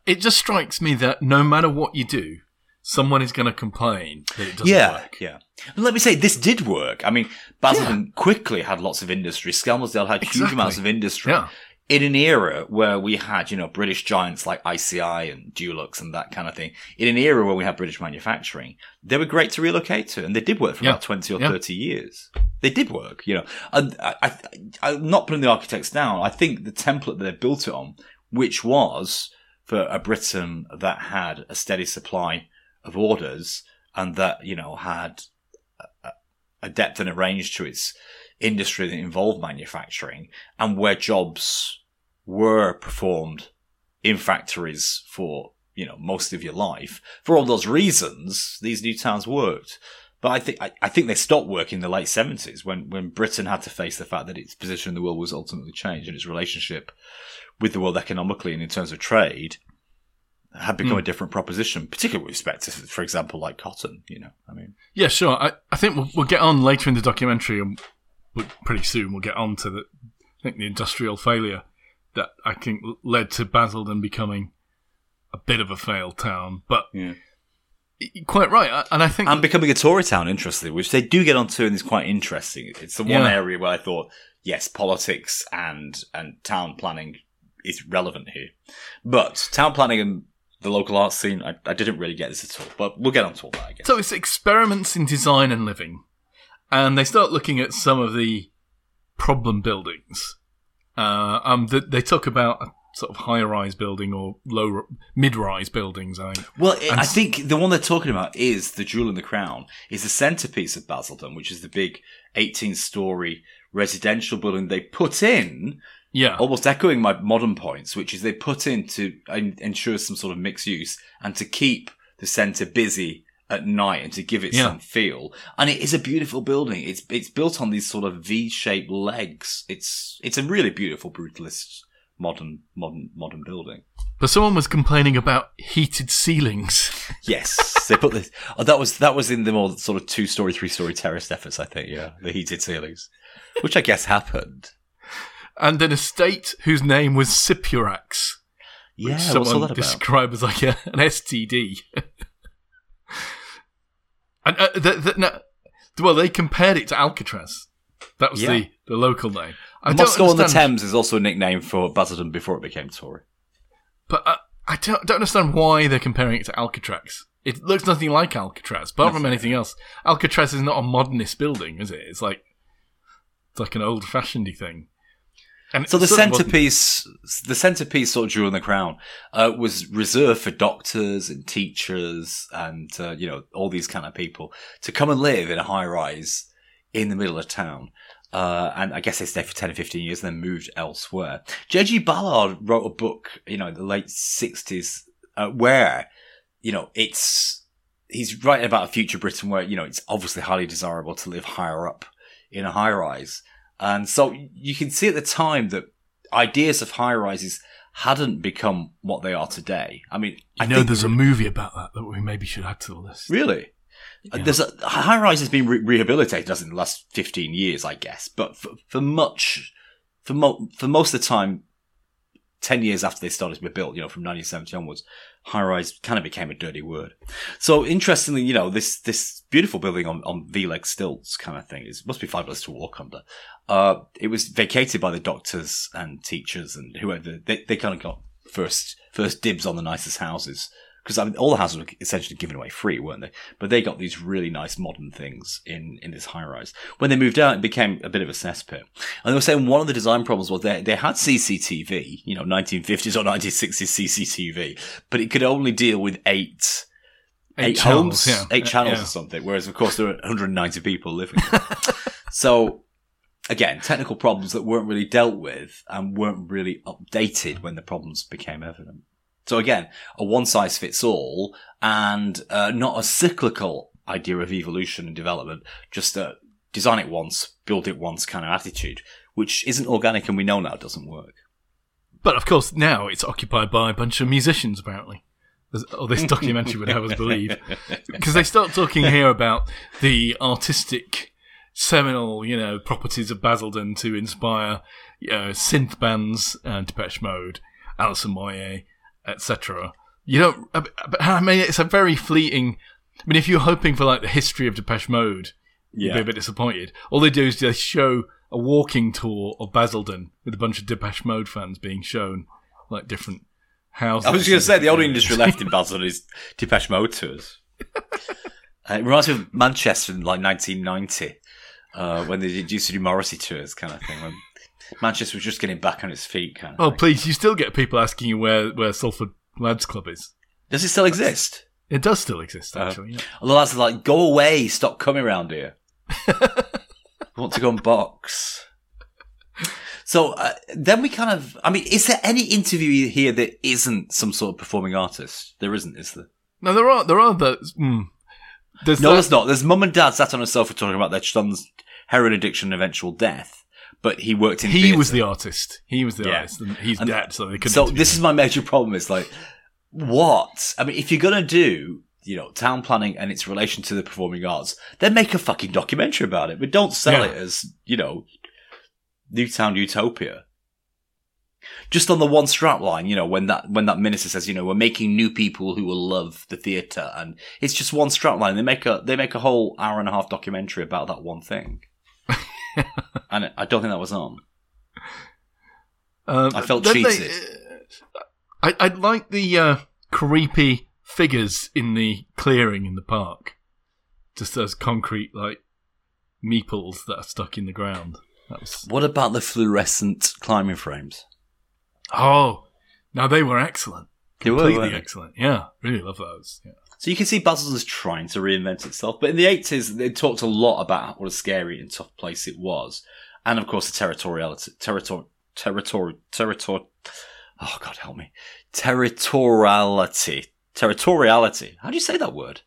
it just strikes me that no matter what you do, someone is going to complain that it doesn't yeah, work. yeah. And let me say, this did work. I mean, Basildon quickly had lots of industry. Skelmersdale had huge amounts of industry. Yeah. In an era where we had, you know, British giants like ICI and Dulux and that kind of thing. In an era where we had British manufacturing, they were great to relocate to, and they did work for Yeah. about twenty or Yeah. thirty years. They did work, you know. And I, I, I'm not putting the architects down. I think the template that they built it on, which was for a Britain that had a steady supply of orders and that you know had a- a depth and a range to its industry that involved manufacturing and where jobs were performed in factories for you know most of your life for all those reasons these new towns worked but I think I, I think they stopped working in the late seventies when when Britain had to face the fact that its position in the world was ultimately changed and its relationship with the world economically and in terms of trade had become hmm. a different proposition, particularly with respect to, for example, like cotton. You know, I mean, Yeah, sure. I, I think we'll, we'll get on later in the documentary, and we'll, pretty soon we'll get on to the, I think the industrial failure that I think led to Basildon becoming a bit of a failed town. But Yeah. quite right, and I think and becoming a Tory town, interestingly, which they do get onto and is quite interesting. It's the one Yeah. area where I thought, yes, politics and and town planning is relevant here, but town planning and the local arts scene, I, I didn't really get this at all. But we'll get on to all that, I guess. so. It's experiments in design and living, and they start looking at some of the problem buildings. Uh, um, th- they talk about a sort of high-rise building or low mid-rise buildings. I think. Well, it, I think the one they're talking about is the jewel in the crown. Is the centerpiece of Basildon, which is the big 18-story residential building they put in, Yeah, almost echoing my modern points, which is they put in to en- ensure some sort of mixed use and to keep the centre busy at night and to give it Yeah. some feel. And it is a beautiful building. It's it's built on these sort of V-shaped legs. It's it's a really beautiful brutalist modern modern modern building. but someone was complaining about heated ceilings. Yes, they put this. Oh, that was that was in the more sort of two story, three story terraced efforts. I think, yeah, the heated ceilings, which I guess happened. and an estate whose name was Sipurax. Yeah, which what's all someone described as like a, an STD. and uh, the, the, no, well, they compared it to Alcatraz. That was Yeah. the, the local name. I Moscow on the Thames is also a nickname for Basildon before it became Tory. But uh, I don't, don't understand why they're comparing it to Alcatraz. It looks nothing like Alcatraz, apart from anything else. Alcatraz is not a modernist building, is it? It's like it's like an old-fashioned thing. And So the centerpiece, the centerpiece, sort of jewel in the crown, uh, was reserved for doctors and teachers and uh, you know all these kind of people to come and live in a high rise in the middle of town. Uh, and I guess they stayed for ten or fifteen years, and then moved elsewhere. J.G. Ballard wrote a book, you know, in the late sixties, uh, where you know it's he's writing about a future Britain where you know it's obviously highly desirable to live higher up in a high rise. And so you can see at the time that ideas of high rises hadn't become what they are today. I mean, I know there's a movie about that that we maybe should add to the list. really. Yeah. There's a high rise has been re- rehabilitated as in the last 15 years, I guess. But for, for much, for mo- for most of the time, 10 years after they started to be built, you know, from 1970 onwards, high rise kind of became a dirty word. So interestingly, you know, this, this beautiful building on, on V-leg stilts kind of thing is, must be fabulous to walk under. Uh, it was vacated by the doctors and teachers and whoever, they, they kind of got first, first dibs on the nicest houses. Because I mean, all the houses were essentially given away free, weren't they? But they got these really nice modern things in, in this high rise. When they moved out, it became a bit of a cesspit. And they were saying one of the design problems was they, they had CCTV, you know, 1950s or 1960s CCTV, but it could only deal with eight, Eight eight, channels, homes, yeah. eight channels Yeah. or something. Whereas, of course, there were 190 people living. there. so, again, technical problems that weren't really dealt with and weren't really updated when the problems became evident. So again, a one size fits all and uh, not a cyclical idea of evolution and development, just a design it once, build it once kind of attitude, which isn't organic and we know now doesn't work. But of course, now it's occupied by a bunch of musicians, apparently. Or this documentary would have us believe. Because they start talking here about the artistic, seminal, you know, properties of Basildon to inspire you know, synth bands, uh, Depeche Mode, Alison Moyet, etc. You don't, but I mean, it's a very fleeting. I mean, if you're hoping for like the history of Depeche Mode, you'd be a bit disappointed. All they do is they show a walking tour of Basildon with a bunch of Depeche Mode fans being shown like different houses. I was going to say the only industry left in Basildon is Depeche Mode tours. Uh, it reminds me of Manchester in like 1990 uh, when they did- used to do Morrissey tours, kind of thing. When Manchester was just getting back on its feet, kind of. Oh, thing. please! You still get people asking you where where Salford Lads Club is. Does it still exist? It does still exist, Uh, yeah. And the lads are like, "Go away! Stop coming around here. I want to go and box." So uh, then we kind of, I mean, is there any interview here that isn't some sort of performing artist? There isn't, is there? No, there are there are those. Mm, there's No, that- there's not. There's mum and dad sat on a sofa talking about their son's heroin addiction and eventual death. But he worked in. He theatre. was the artist. He was the Yeah. artist. And he's And- dead, so they couldn't. So this is my major problem. Is like, what? I mean, if you're gonna do, you know, town planning and its relation to the performing arts, then make a fucking documentary about it. But don't sell Yeah. it as, you know, New Town Utopia. Just on the one strap line, you know, when that when that minister says, you know, we're making new people who will love the theatre, and it's just one strap line. They make a they make a whole hour and a half documentary about that one thing, and I don't think that was on. Um, I felt then they- cheated. I I like the uh, creepy figures in the clearing in the park, just as concrete like meeples that are stuck in the ground. That was What about the fluorescent climbing frames? oh, now they were excellent, They were, completely excellent. Yeah, really love those. Yeah. So you can see Basildon's trying to reinvent itself, but in the eighties they talked a lot about what a scary and tough place it was, and of course the territoriality, territor, territory, territor. Oh God, help me! Territoriality, territoriality. How do you say that word?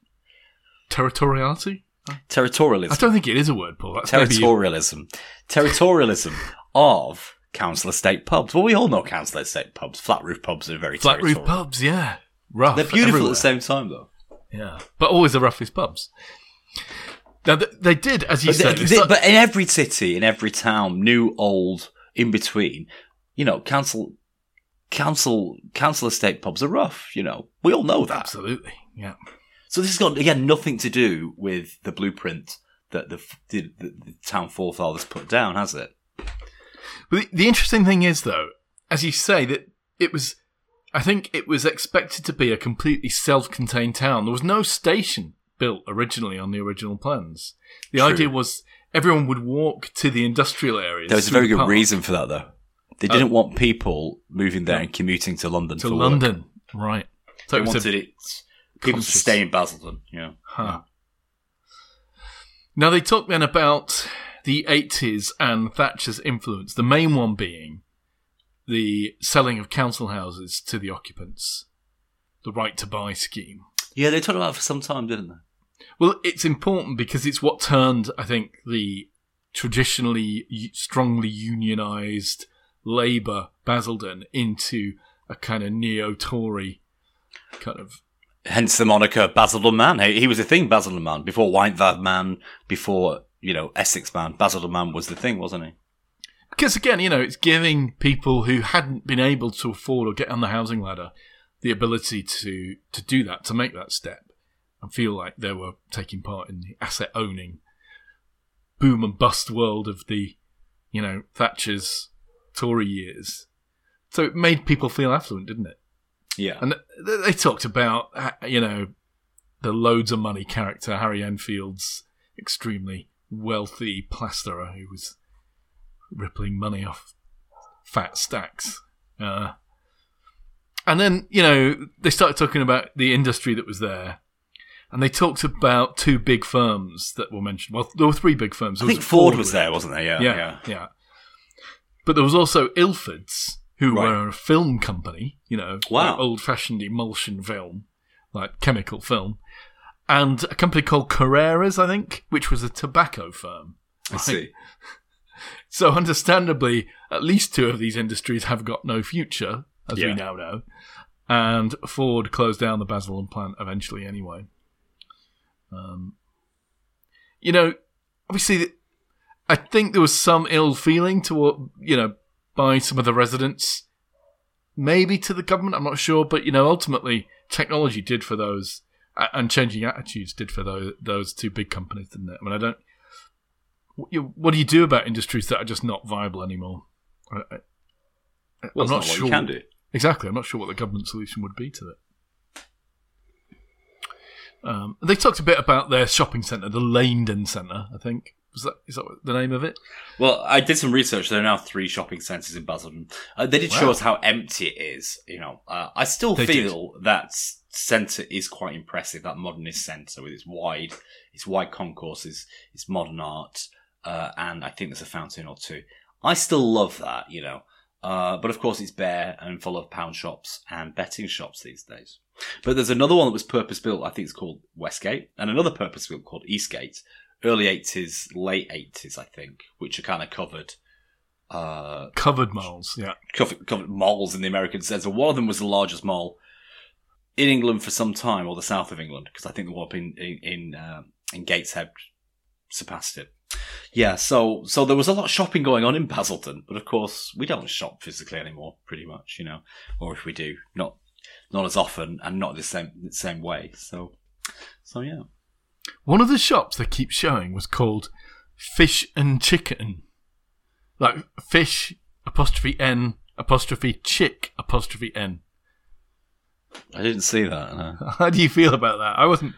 Territoriality? Territorialism. I don't think it is a word, Paul. That's Territorialism. Territorialism of council estate pubs. Well, we all know council estate pubs. Flat roof pubs are very flat roof pubs. Yeah, rough. They're beautiful everywhere. at the same time, though. Yeah, but always the roughest pubs. Now th- they did, as you But, said. they- they but in every city, in every town, new, old, in between, you know, council, council, council estate pubs are rough. You know, we all know that. absolutely, yeah. So this has got again nothing to do with the blueprint that the the, the, the town forefathers put down, has it? But the, the interesting thing is, though, as you say, that it was. I think it was expected to be a completely self-contained town. There was no station built originally on the original plans. The True. idea was everyone would walk to the industrial areas. There was a very good park. reason for that, though. They didn't uh, want people moving there and commuting to London to for work. London, right? So They it was wanted it people conscious- to stay in Basildon. Yeah. Huh. Now they talk then about the 80s and Thatcher's influence, the main one being the selling of council houses to the occupants, the right to buy scheme. Yeah, they talked about it for some time, didn't they? Well, it's important because it's what turned, I think, the traditionally strongly unionised Labour Basildon into a kind of neo-Tory kind of Hence the moniker Basildon Man. He, he was a thing, Basildon Man. Before Wynthab Man, before, you know, Essex Man, Basildon Man was the thing, wasn't he? Because again, you know, it's giving people who hadn't been able to afford or get on the housing ladder the ability to to do that, to make that step, and feel like they were taking part in the asset owning boom and bust world of the, you know, Thatcher's Tory years. So it made people feel affluent, didn't it? Yeah. And they talked about, uh, you know, the loads of money character, Harry Enfield's extremely wealthy plasterer who was rippling money off fat stacks. Uh, and then, you know, they started talking about the industry that was there. And they talked about two big firms that were mentioned. Well, there were three big firms. I There think Ford was there, wasn't there? Yeah. yeah, yeah, But there was also Ilford's, who Right. were a film company, you know, Wow. like old-fashioned emulsion film, like chemical film, and a company called Carreras, I think, which was a tobacco firm. I see. So, understandably, at least two of these industries have got no future, as Yeah. we now know. And Ford closed down the Basildon plant eventually, anyway. Um, you know, obviously, I think there was some ill feeling toward, you know, by some of the residents, maybe to the government. I'm not sure, but you know, ultimately, technology did for those, and changing attitudes did for those those two big companies, didn't it? I mean, I don't. What do you do about industries that are just not viable anymore? I, I, Well, I'm not what sure. do. Exactly. I'm not sure what the government solution would be to it. Um, they talked a bit about their shopping centre, the Langdon Centre, I think. Was that, is that the name of it? Well, I did some research. There are now three shopping centres in Basildon. Uh, they did show us how empty it is. You know, uh, I still They feel that centre is quite impressive. That modernist centre with its wide, its wide concourses, its modern art, uh, and I think there's a fountain or two. I still love that. You know, uh, but of course it's bare and full of pound shops and betting shops these days. But there's another one that was purpose built. I think it's called Westgate, and another purpose built called Eastgate early 80s, late 80s, I think, which are kind of covered. Uh, Covered malls, yeah. covered, covered malls in the American sense. And one of them was the largest mall in England for some time, or the south of England, because I think the one up in in in, um in Gateshead surpassed it. Yeah, so so there was a lot of shopping going on in Basildon, but of course we don't shop physically anymore, pretty much, you know, or if we do, not not as often and not the same the same way. So so yeah. One of the shops they keep showing was called Fish and Chicken. Like fish apostrophe N apostrophe chick apostrophe N. I didn't see that. No. How do you feel about that? I wasn't.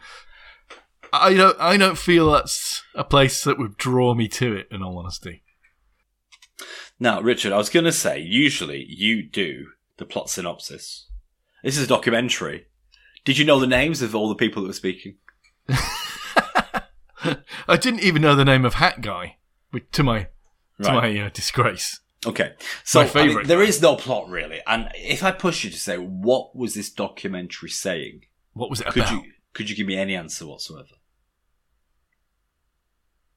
I don't. I don't feel that's a place that would draw me to it. In all honesty, Now, Richard, I was going to say, usually you do the plot synopsis. This is a documentary. Did you know the names of all the people that were speaking? I didn't even know the name of Hat Guy. To my to Right. my uh, disgrace. Okay. So My I mean, there is no plot really. And if I push you to say, what was this documentary saying? What was it Could about? you could you give me any answer whatsoever?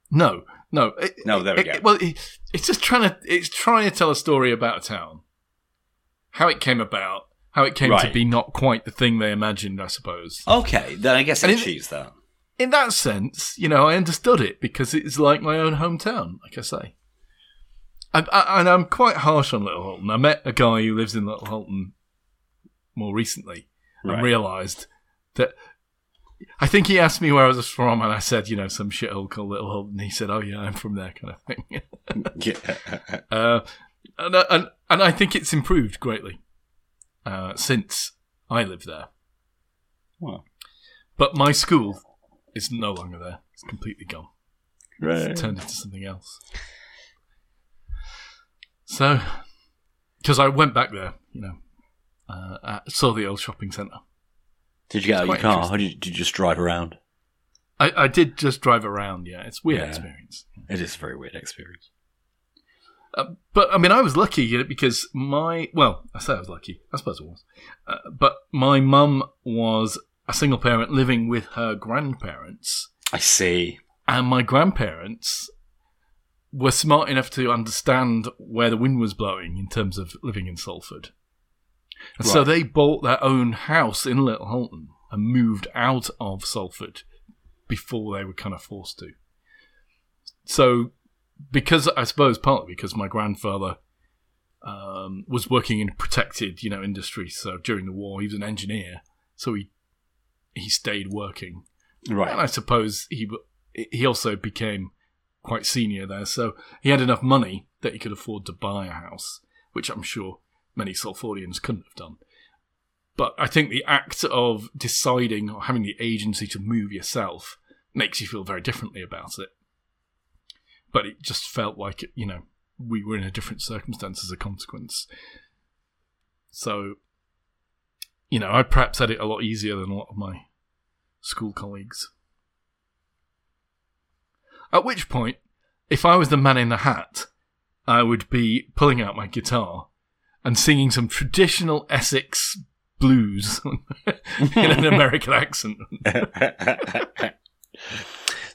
No, no, it- No, there we it- go. it- well, it, it's just trying to it's trying to tell a story about a town, how it came about, how it came to be not quite the thing they imagined. I suppose. Okay, then I guess in- achieves that. In that sense, you know, I understood it because it's like my own hometown, like I say. And, I- and I'm quite harsh on Little Hulton. I met a guy who lives in Little Hulton more recently Right. and realised that. I think he asked me where I was from, and I said, you know, some shithole called Little and He said, "Oh yeah, I'm from there," kind of thing. Yeah. Uh, and, uh, and and I think it's improved greatly uh, since I lived there. Well, But my school is no longer there; it's completely gone. right. It's turned into something else. So, because I went back there, you know, uh, uh, saw the old shopping centre. Did you get out of your car? Or did you, did you just drive around? I, I did just drive around. Yeah, it's a weird Yeah. experience. It is a very weird experience. Uh, but I mean, I was lucky you know, because my well, I say I was lucky. I suppose I was. Uh, but my mum was a single parent living with her grandparents, I see. and my grandparents were smart enough to understand where the wind was blowing in terms of living in Salford. And so they bought their own house in Little Hulton and moved out of Salford before they were kind of forced to. So, because I suppose partly because my grandfather um, was working in protected, you know, industry. So during the war, he was an engineer, so he he stayed working. Right. And Right. I suppose he he also became quite senior there, so he had enough money that he could afford to buy a house, which I'm sure many Salfordians couldn't have done. But I think the act of deciding or having the agency to move yourself makes you feel very differently about it. But it just felt like you know we were in a different circumstance as a consequence. So, you know, I perhaps had it a lot easier than a lot of my school colleagues. At which point, if I was the man in the hat, I would be pulling out my guitar and singing some traditional Essex blues in an American accent.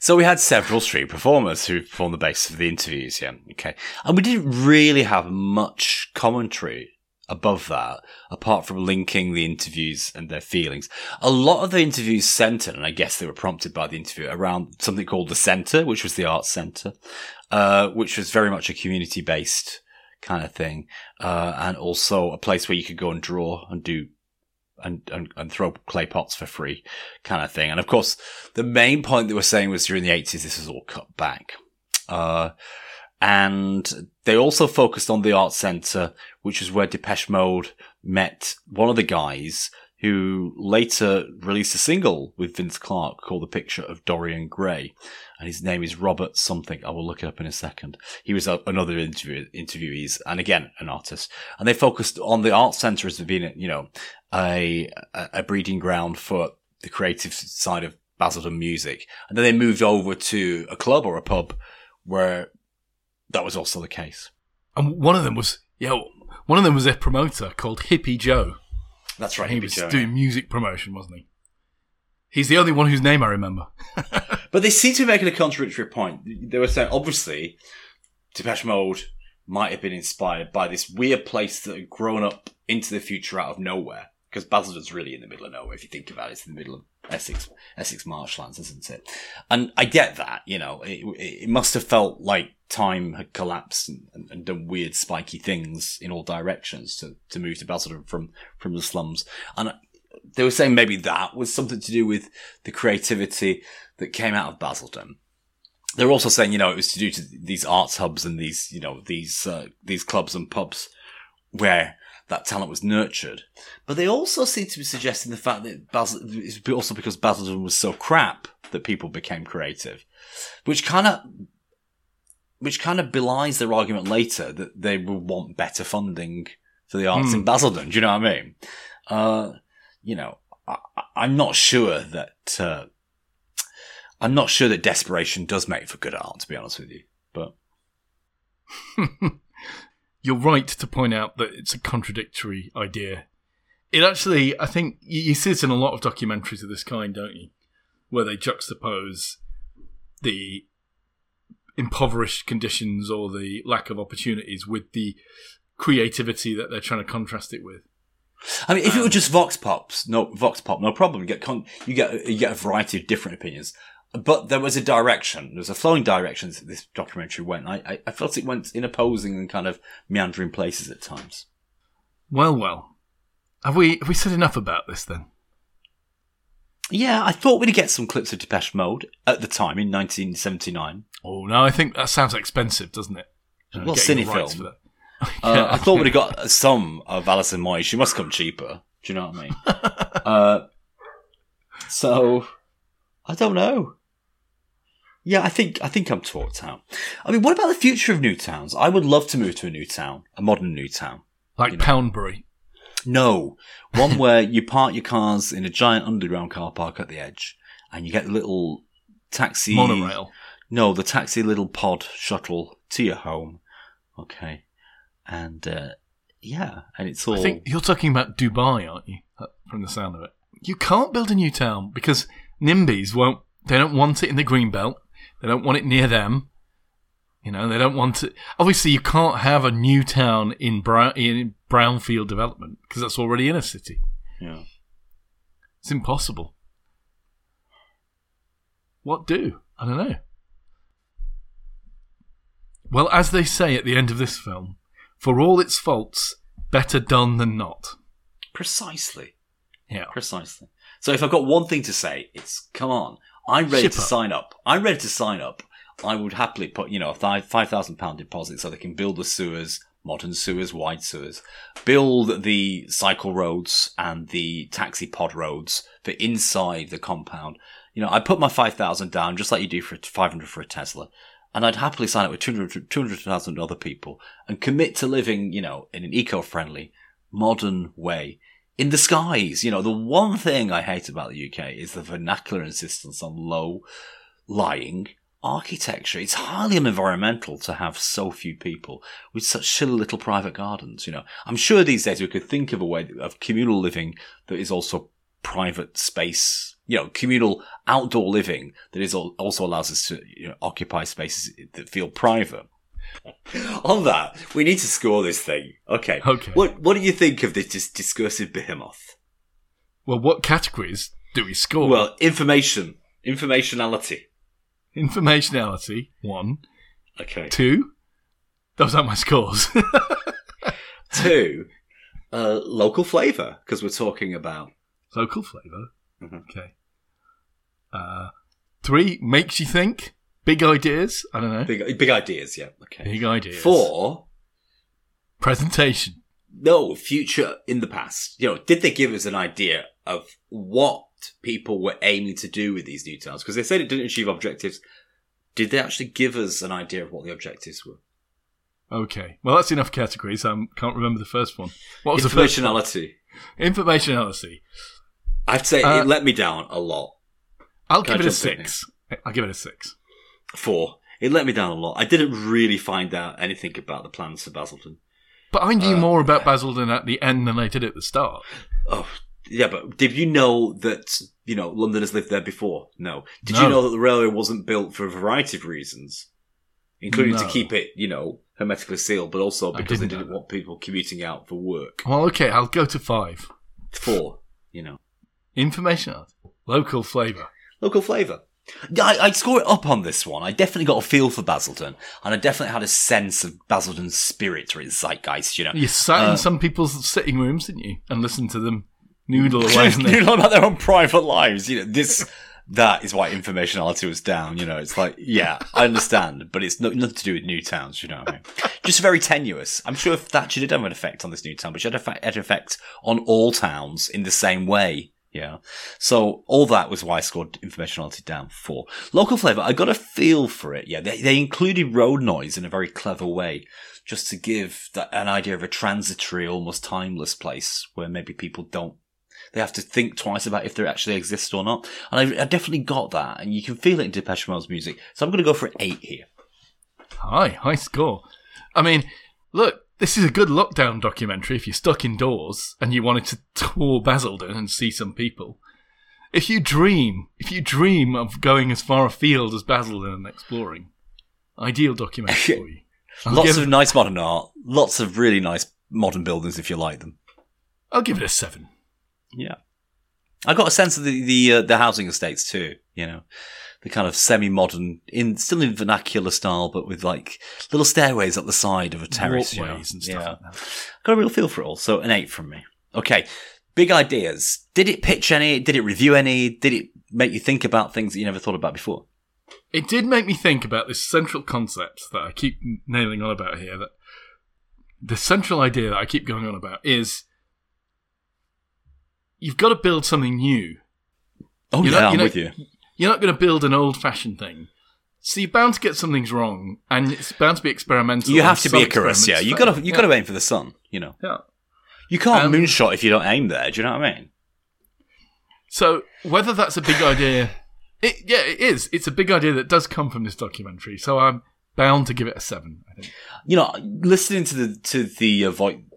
so we had several street performers who performed the basis of the interviews, yeah. Okay. And we didn't really have much commentary above that, apart from linking the interviews and their feelings. A lot of the interviews centered, and I guess they were prompted by the interview, around something called the Centre, which was the Arts Centre, uh, which was very much a community based kind of thing, uh, and also a place where you could go and draw and do and, and, and throw clay pots for free kind of thing. And of course, the main point they were saying was during the 80s, this was all cut back. Uh, and they also focused on the art center, which is where Depeche Mode met one of the guys who later released a single with Vince Clarke called The Picture of Dorian Gray. And his name is Robert something. I will look it up in a second. He was a, another interview, interviewees and again, an artist. And they focused on the art center as being, you know, a, a breeding ground for the creative side of Basildon music. And then they moved over to a club or a pub where that was also the case. And one of them was, yeah, one of them was a promoter called Hippie Joe. That's right. he Hippie was Joe, doing music promotion, wasn't he? He's the only one whose name I remember. But they seem to be making a contradictory point. They were saying, obviously, Depeche Mode might have been inspired by this weird place that had grown up into the future out of nowhere. Because Basildon's really in the middle of nowhere, if you think about it. It's in the middle of Essex, Essex marshlands, isn't it? And I get that, you know, it, it must have felt like time had collapsed and, and, and done weird spiky things in all directions to, to move to Basildon from, from the slums. And uh, they were saying maybe that was something to do with the creativity that came out of Basildon. They're also saying, you know, it was to do to these arts hubs and these, you know, these uh, these clubs and pubs where that talent was nurtured. But they also seem to be suggesting the fact that Basel it's also because Basildon was so crap that people became creative, which kind of which kind of belies their argument later that they will want better funding for the arts in Basildon. Do you know what I mean? Uh, you know, I, I- I'm not sure that uh, I'm not sure that desperation does make for good art. To be honest with you, but You're right to point out that it's a contradictory idea. It actually, I think, you, you see this in a lot of documentaries of this kind, don't you? Where they juxtapose the impoverished conditions or the lack of opportunities with the creativity that they're trying to contrast it with. I mean, if it were um, just vox pops, no vox pop, no problem. You get con- you get you get a variety of different opinions, but there was a direction. There was a flowing direction that this documentary went. I, I felt it went in opposing and kind of meandering places at times. Well, well. Have we have we said enough about this then? Yeah, I thought we'd get some clips of Depeche Mode at the time in 1979. Oh no, I think that sounds expensive, doesn't it? You Well, cinefilm. for. Uh, I thought we'd have got some of Alison Moyet. She must come cheaper. Do you know what I mean? uh, so I don't know. Yeah, I think I think I'm talked out. I mean, what about the future of new towns? I would love to move to a new town, a modern new town. Like You know. Poundbury. No, one where you park your cars in a giant underground car park at the edge, and you get the little taxi Monorail. No, the taxi little pod shuttle to your home. Okay, and uh, yeah, and it's all. I think you're talking about Dubai, aren't you? Uh, From the sound of it. You can't build a new town because NIMBYs won't, they don't want it in the green belt. They don't want it near them. You know, they don't want it. Obviously, you can't have a new town in, brown, in brownfield development because that's already in a city. Yeah. It's impossible. What do? I don't know. Well, as they say at the end of this film, for all its faults, better done than not. Precisely. Yeah. Precisely. So if I've got one thing to say, it's come on. I'm ready Ship to up. sign up. I'm ready to sign up. I would happily put, you know, a five five thousand pound deposit so they can build the sewers, modern sewers, wide sewers, build the cycle roads and the taxi pod roads for inside the compound. You know, I put my five thousand down just like you do for five hundred for a Tesla. And I'd happily sign up with 200 200,000 other people and commit to living, you know, in an eco-friendly, modern way in the skies. You know, the one thing I hate about the UK is the vernacular insistence on low lying architecture. It's highly unenvironmental to have so few people with such silly little private gardens. You know, I'm sure these days we could think of a way of communal living that is also private space. You know, communal outdoor living that is also allows us to you know, occupy spaces that feel private. On that, we need to score this thing. Okay. Okay. What What do you think of this dis- discursive behemoth? Well, what categories do we score? Well, information, informationality. informationality, one. Okay. Two. Those aren't my scores. Two, uh, local flavour because we're talking about. Local flavour. Mhm. Okay. Uh, three, makes you think. Big ideas. I don't know. Big, big ideas, yeah. Okay. Big ideas. Four, Presentation. no, future in the past. You know, did they give us an idea of what people were aiming to do with these new towns? Because they said it didn't achieve objectives. Did they actually give us an idea of what the objectives were? Okay. Well, that's enough categories. I can't remember the first one. What was the first? Informationality. Informationality. I'd say Uh, it let me down a lot. I'll Can I give it a six. I'll give it a six. Four. It let me down a lot. I didn't really find out anything about the plans for Basildon. But I knew Uh, more about Basildon at the end than I did at the start. Oh, yeah, but did you know that, you know, Londoners lived there before? No. Did No. you know that the railway wasn't built for a variety of reasons? Including to keep it, you know, hermetically sealed, but also because they didn't know didn't want people commuting out for work. Well, okay, I'll go to five. Four, you know. Informationality. Local flavour. Local flavour. Yeah, I, I'd score it up on this one. I definitely got a feel for Basildon, and I definitely had a sense of Basildon's spirit or its zeitgeist, you know. You sat Uh, in some people's sitting rooms, didn't you? And listened to them noodle away. you in their- know about their own private lives. You know, this that is why informationality was down. You know, it's like, yeah, I understand, but it's no, nothing to do with new towns. You know, what I mean? just very tenuous. I'm sure Thatcher did have an effect on this new town, but she had, a fa- had an effect on all towns in the same way. Yeah. So all that was why I scored informationality down four. Local flavour, I got a feel for it. Yeah. They, they included road noise in a very clever way just to give that, an idea of a transitory, almost timeless place where maybe people don't they have to think twice about if they actually exist or not. And I, I definitely got that, and you can feel it in Depeche Mode's music. So I'm going to go for an eight here. High, high score. I mean, look, this is a good lockdown documentary if you're stuck indoors and you wanted to tour Basildon and see some people. If you dream, if you dream of going as far afield as Basildon and exploring, ideal documentary for you. I'll lots give, of nice modern art, lots of really nice modern buildings if you like them. I'll give it a seven. Yeah, I got a sense of the the, uh, the housing estates too. You know, the kind of semi-modern, in still in vernacular style, but with like little stairways up the side of a terrace. you know. And stuff Yeah. like. Got a real feel for it all. So an eight from me. Okay. Big ideas. Did it pitch any? Did it review any? Did it make you think about things that you never thought about before? It did make me think about this central concept that I keep nailing on about here. That the central idea that I keep going on about is you've got to build something new. Oh You're yeah, I'm you're with you. You're not going to build an old-fashioned thing. So you're bound to get some things wrong, and it's bound to be experimental. You have to be a yeah. You gotta you Yeah. gotta aim for the sun, you know. Yeah. You can't Um, moonshot if you don't aim there. Do you know what I mean? So whether that's a big idea, it, yeah, it is. It's a big idea that does come from this documentary. So I'm bound to give it a seven. I think. You know, listening to the to the uh,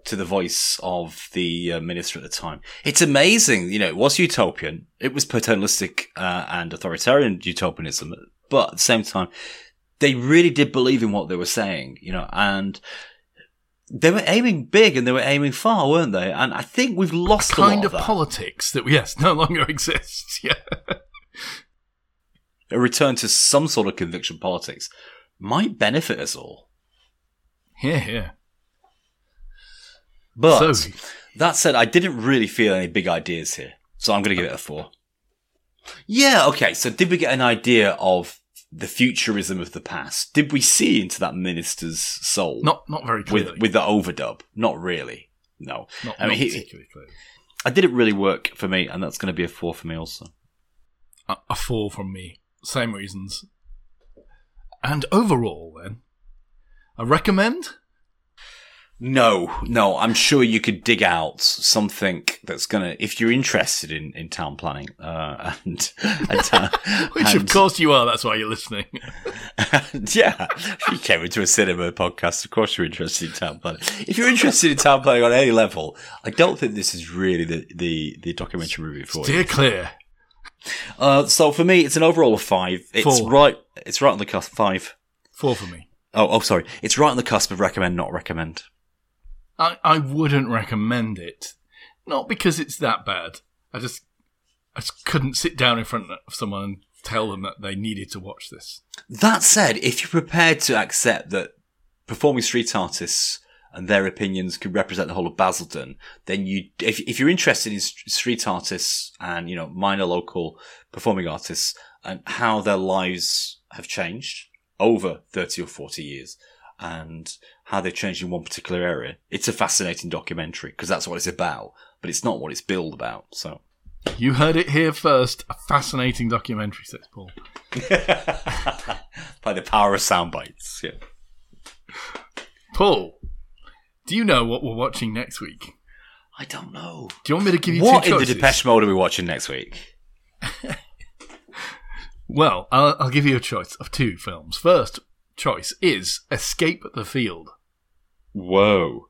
to the voice of the uh, minister at the time, it's amazing. You know, it was utopian. It was paternalistic uh, and authoritarian utopianism, but at the same time, they really did believe in what they were saying. You know, and they were aiming big and they were aiming far, weren't they? And I think we've lost a Kind of of that. politics that yes no longer exists. Yeah. a return to some sort of conviction politics might benefit us all. Here, here. But So- that said, I didn't really feel any big ideas here, so I'm going to give it a four. Yeah, okay. So did we get an idea of the futurism of the past? Did we see into that minister's soul Not not very clearly. with with the overdub? Not really. No. not, I mean, not he- particularly clearly. I didn't really work for me, and that's going to be a four for me also. A, a four from me. Same reasons. And overall, then, I recommend. No, no, I'm sure you could dig out something that's gonna, if you're interested in, in town planning, uh, and, and town, Which, of course, you are. That's why you're listening. And, yeah, you came into a cinema podcast. Of course, you're interested in town planning. If you're interested in town planning on any level, I don't think this is really the the, the documentary movie for you. Steer clear. Uh, so for me, it's an overall of five. It's Four. right. It's right on the cusp. Five. Four for me. Oh, oh, sorry. It's right on the cusp of recommend, not recommend. I, I wouldn't recommend it. Not because it's that bad. I just I just couldn't sit down in front of someone and tell them that they needed to watch this. That said, if you're prepared to accept that performing street artists and their opinions could represent the whole of Basildon, then you, if, if you're interested in street artists and, you know, minor local performing artists and how their lives have changed over 30 or 40 years and how they've changed in one particular area, it's a fascinating documentary because that's what it's about, but it's not what it's billed about. So. You heard it here first. A fascinating documentary, says Paul. By the power of sound bites. Yeah. Paul, do you know what we're watching next week? I don't know. Do you want me to give you What two in the choices? Depeche Mode are we watching next week? Well, I'll, I'll give you a choice of two films. First choice is Escape the Field. Whoa.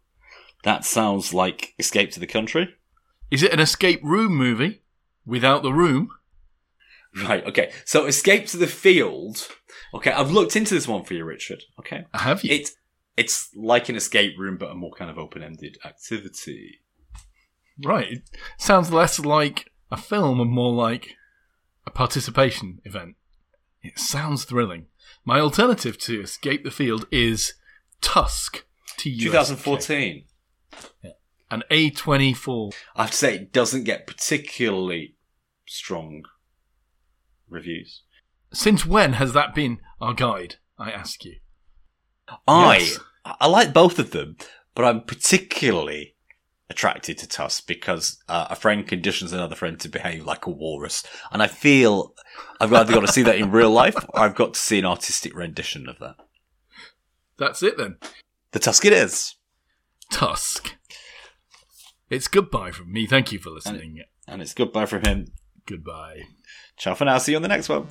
That sounds like Escape to the Country. Is it an escape room movie without the room? Right, okay. So Escape to the Field. Okay, I've looked into this one for you, Richard. Okay. I have you? It, it's like an escape room, but a more kind of open ended activity. Right. It sounds less like a film and more like a participation event. It sounds thrilling. My alternative to Escape the Field is Tusk. T-U-S-K. 2014. An A24. I have to say, it doesn't get particularly strong reviews. Since when has that been our guide, I ask you? I Yes. I like both of them, but I'm particularly attracted to Tusk because uh, a friend conditions another friend to behave like a walrus, and I feel I've either got to see that in real life or I've got to see an artistic rendition of that. That's it then. The Tusk it is, Tusk. It's goodbye from me. Thank you for listening. and it's goodbye from him. Goodbye. Ciao for now. See you on the next one.